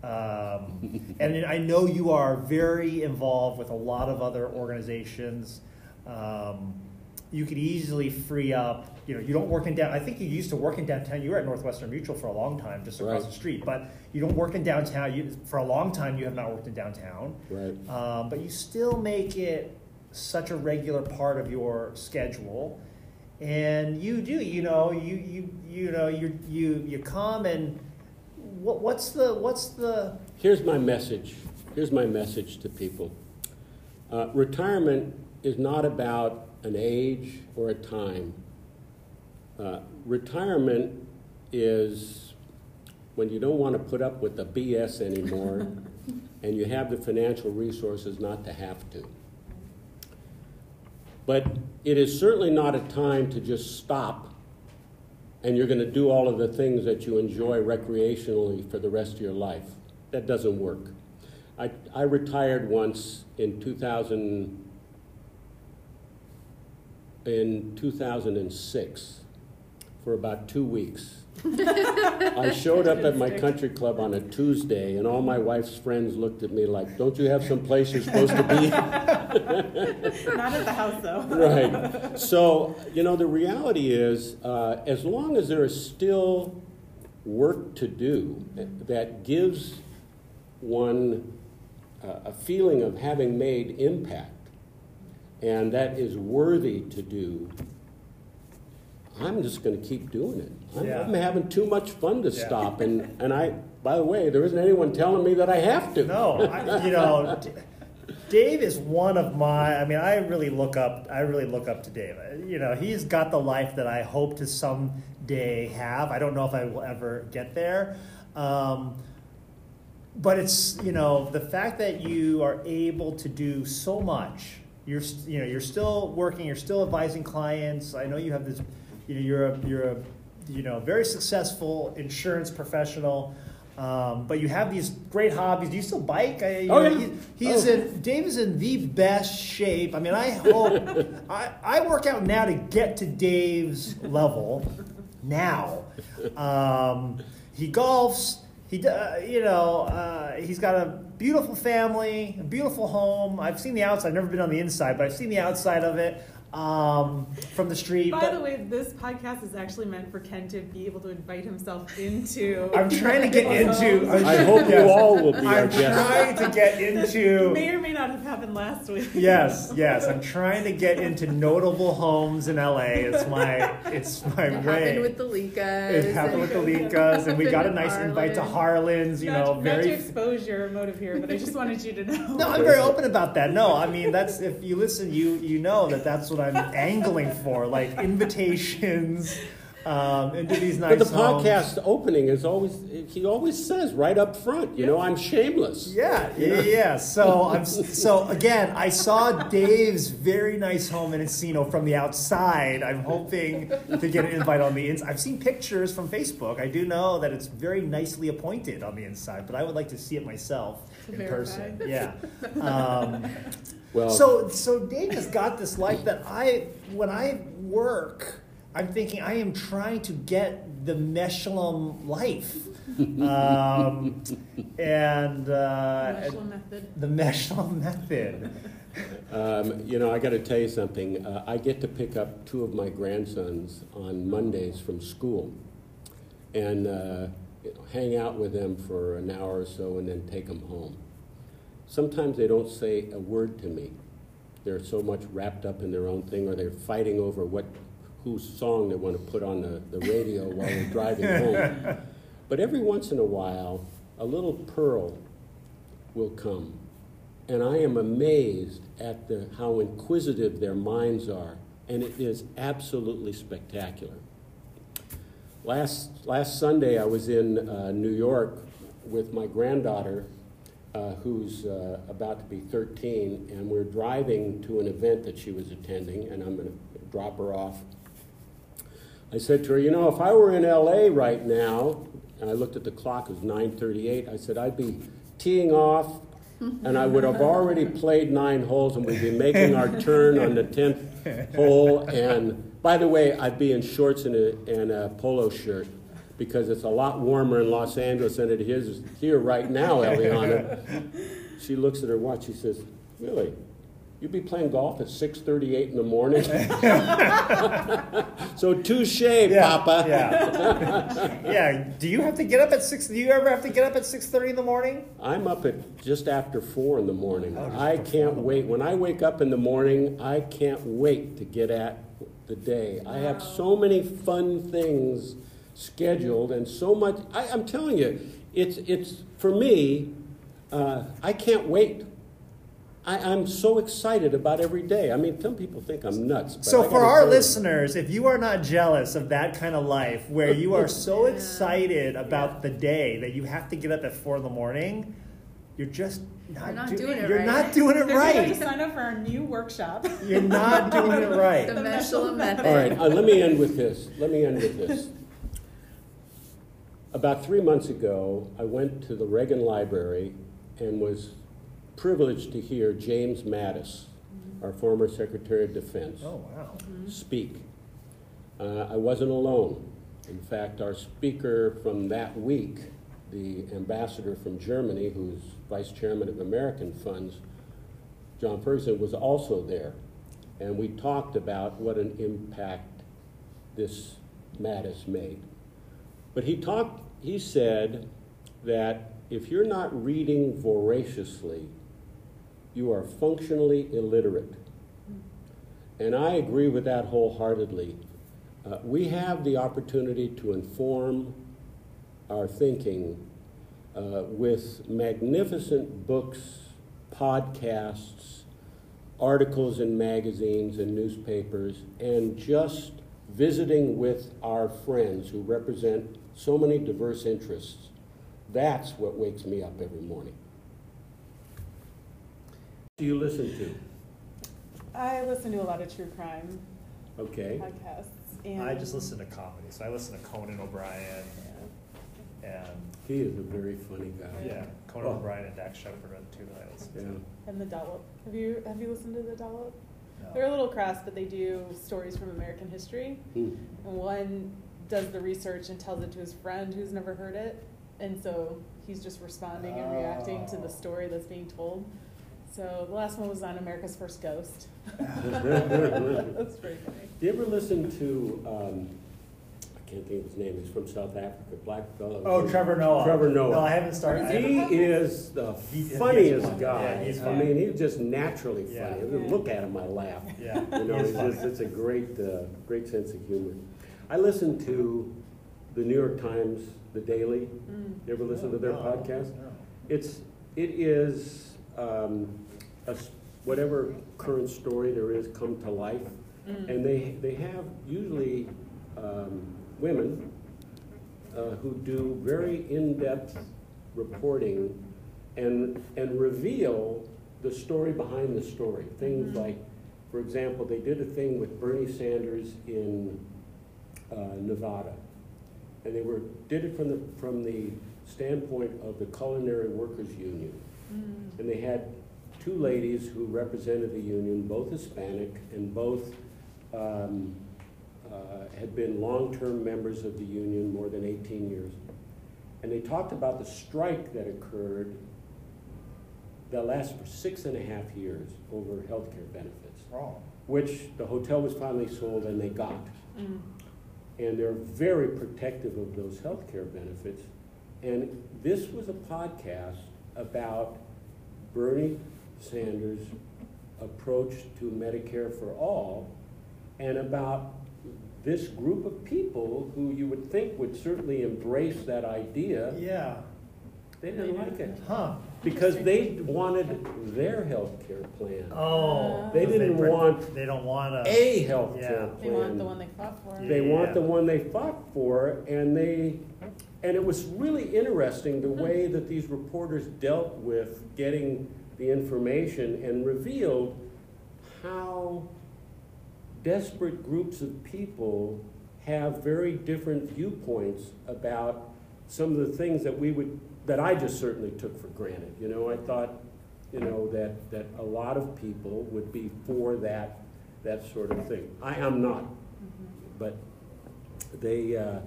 um, [laughs] and I know you are very involved with a lot of other organizations. Um, you could easily free up. You know, you don't work in down. I think you used to work in downtown. You were at Northwestern Mutual for a long time, just across Right. the street. But you don't work in downtown. You, for a long time, you have not worked in downtown. Right. Um, but you still make it such a regular part of your schedule, and you do. You know, you you you know you you you come and what, what's the what's the Here's my message. Here's my message to people. Uh, retirement is not about an age or a time. Uh, retirement is when you don't want to put up with the BS anymore [laughs] and you have the financial resources not to have to. But it is certainly not a time to just stop and you're going to do all of the things that you enjoy recreationally for the rest of your life. That doesn't work. I, I retired once in 2000, in 2006 for about two weeks. [laughs] I showed up at my country club on a Tuesday, and all my wife's friends looked at me like, Don't you have some place you're supposed to be? [laughs] Not at the house though. [laughs] right. So, you know, the reality is, uh, as long as there is still work to do that gives one uh, a feeling of having made impact and that is worthy to do, I'm just going to keep doing it. I'm, Yeah. I'm having too much fun to Yeah. stop. And, and I, by the way, there isn't anyone telling me that I have to. No, I, you know, Dave is one of my. I mean, I really look up. I really look up to Dave. You know, he's got the life that I hope to someday have. I don't know if I will ever get there, um, but it's you know the fact that you are able to do so much. You're you know you're still working. You're still advising clients. I know you have this. You know, you're a you're a you know very successful insurance professional. Um, but you have these great hobbies. Do you still bike? I, you Oh, know, yeah. he, he's Oh. in. Dave is in the best shape. I mean, I hope. [laughs] I, I work out now to get to Dave's level. Now, um, he golfs. He, uh, you know, uh, he's got a beautiful family, a beautiful home. I've seen the outside. I've never been on the inside, but I've seen the outside of it um, from the street. By but the way, this podcast is actually meant for Ken to be able to invite himself into. [laughs] I'm trying to get into. I'm I hope you all will be our I'm guests. trying to get into. May or may not have happened last week. Yes, yes. I'm [laughs] trying to get into notable homes in LA. It's my it's [laughs] my It way. happened with the Likas. it happened with the Likas, and we got a nice Happened invite to Harlan's. You not, know, not very. to expose your motive here, but I just wanted you to know. No, I'm very open about that. No, I mean that's if you listen, you you know that that's what I'm angling for, like invitations. um, into these nice But the homes. podcast opening is always, he always says right up front, you know, I'm shameless. Yeah, yeah, yeah. So I'm so again. I saw Dave's very nice home in Encino from the outside. I'm hoping to get an invite on the inside. I've seen pictures from Facebook. I do know that it's very nicely appointed on the inside, but I would like to see it myself To in verify. person. Yeah. Um, Well, so so Dave has got this life that I when I work, I'm thinking I am trying to get the Meshlem life. Um, and uh, Marshall method. the Meshlem method. um, you know, I got to tell you something. Uh, I get to pick up two of my grandsons on Mondays from school and uh, hang out with them for an hour or so and then take them home. Sometimes they don't say a word to me. They're so much wrapped up in their own thing or they're fighting over what whose song they want to put on the, the radio while they're driving home. [laughs] But every once in a while, a little pearl will come. And I am amazed at the, how inquisitive their minds are. And it is absolutely spectacular. Last, last Sunday, I was in uh, New York with my granddaughter, uh, who's uh, about to be 13, and we're driving to an event that she was attending, and I'm going to drop her off. I said to her, you know, if I were in LA right now, and I looked at the clock, it was 9:38. I said I'd be teeing off, and I would have already played nine holes, and we'd be making our turn on the 10th hole. And by the way, I'd be in shorts and a, and a polo shirt because it's a lot warmer in Los Angeles than it is here right now, Eliana. [laughs] She looks at her watch. She says, "Really? You'd be playing golf at 6:38 in the morning?" [laughs] so touche, Papa. Yeah. yeah. Do you have to get up at six? Do you ever have to get up at six thirty in the morning? I'm up at just after four in the morning. Oh, I can't four. wait. When I wake up in the morning, I can't wait to get at the day. I have so many fun things scheduled and so much. I, I'm telling you, it's it's for me. Uh, I can't wait. I, I'm so excited about every day. I mean, some people think I'm nuts. But I So, for our listeners, if you are not jealous of that kind of life where you are so Yeah. excited about the day that you have to get up at four in the morning, you're just not, not do- doing it You're right. not doing it [laughs] Everybody right. sign up for our new workshop. You're not doing it right. [laughs] The right. Meshel method. All right, uh, let me end with this. Let me end with this. About three months ago, I went to the Reagan Library and was privileged to hear James Mattis, our former Secretary of Defense, Oh wow. speak. Uh, I wasn't alone. In fact, our speaker from that week, the ambassador from Germany, who's vice chairman of American Funds, John Ferguson, was also there. And we talked about what an impact this Mattis made. But he talked, he said that if you're not reading voraciously, you are functionally illiterate. And I agree with that wholeheartedly. Uh, we have the opportunity to inform our thinking uh, with magnificent books, podcasts, articles in magazines and newspapers, and just visiting with our friends who represent so many diverse interests. That's what wakes me up every morning. Do you listen to? I listen to a lot of true crime Okay. podcasts. And I just listen to comedy, so I listen to Conan O'Brien Yeah. and He is a very funny guy. yeah, Conan Oh. O'Brien and Dax Shepard are the two that I listen Yeah. to. And the Dollop. Have you have you listened to the Dollop? No. They're a little crass, but they do stories from American history. Hmm. And one does the research and tells it to his friend who's never heard it. And so he's just responding and reacting to Oh. the story that's being told. So the last one was on America's First Ghost. [laughs] that's pretty funny. Do you ever listen to, um, I can't think of his name, he's from South Africa, black fellow. Oh, Trevor Noah. Trevor Noah. No, I haven't started. I He haven't- is the He- funniest funny. guy. Yeah, he's I funny. mean, he's just naturally Yeah. funny. I Yeah. Look at him, I laugh. Yeah, You know, he's it's just, it's a great, uh, great sense of humor. I listen to the New York Times, The Daily. Mm. You ever listen to their No, podcast? no. It's, it is, um, a s whatever current story there is come to life. Mm. And they, they have usually um, women uh, who do very in-depth reporting and, and reveal the story behind the story. Things Mhm. like, for example, they did a thing with Bernie Sanders in Nevada. And they were, did it from the, from the standpoint of the Culinary Workers Union. Mm. And they had two ladies who represented the union, both Hispanic and both um, uh, had been long-term members of the union, more than 18 years. And they talked about the strike that occurred that lasted for six and a half years over health care benefits, Wrong. which the hotel was finally sold and they got. Mm. And they're very protective of those health care benefits. And this was a podcast about Bernie Sanders' approach to Medicare for all and about this group of people who you would think would certainly embrace that idea. Yeah. They didn't like it Huh. because they wanted their health care plan. Oh. oh. They didn't pre- want They don't want to. A health Yeah. care plan. They want the one they fought for. They want the one they fought for, and they, and it was really interesting the hmm. way that these reporters dealt with getting the information and revealed how desperate groups of people have very different viewpoints about some of the things that we would, that I just certainly took for granted. You know, I thought, you know, that, that a lot of people would be for that, that sort of thing. I am not, but they, uh,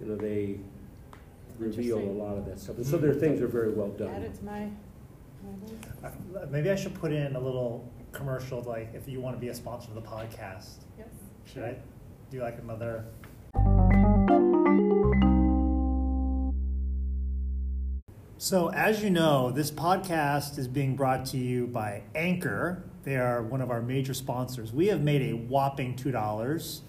you know, they reveal a Interesting. lot of that stuff. And so their things are very well Add done. it to my, my list. Uh, Maybe I should put in a little commercial, like if you want to be a sponsor of the podcast. Yes. Should I do like another? So, as you know, this podcast is being brought to you by Anchor. They are one of our major sponsors. We have made a whopping $2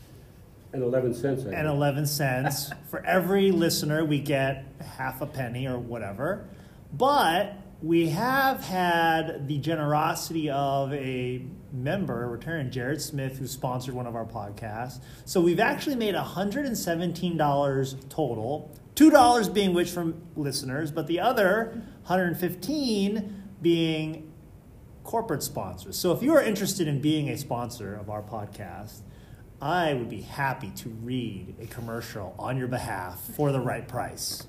And eleven cents, and 11 cents. [laughs] For every listener, we get half a penny or whatever. But we have had the generosity of a member, a return, Jared Smith, who sponsored one of our podcasts. So we've actually made $117 total, $2 being which from listeners, but the other 115 being corporate sponsors. So if you are interested in being a sponsor of our podcast, I would be happy to read a commercial on your behalf for the right price.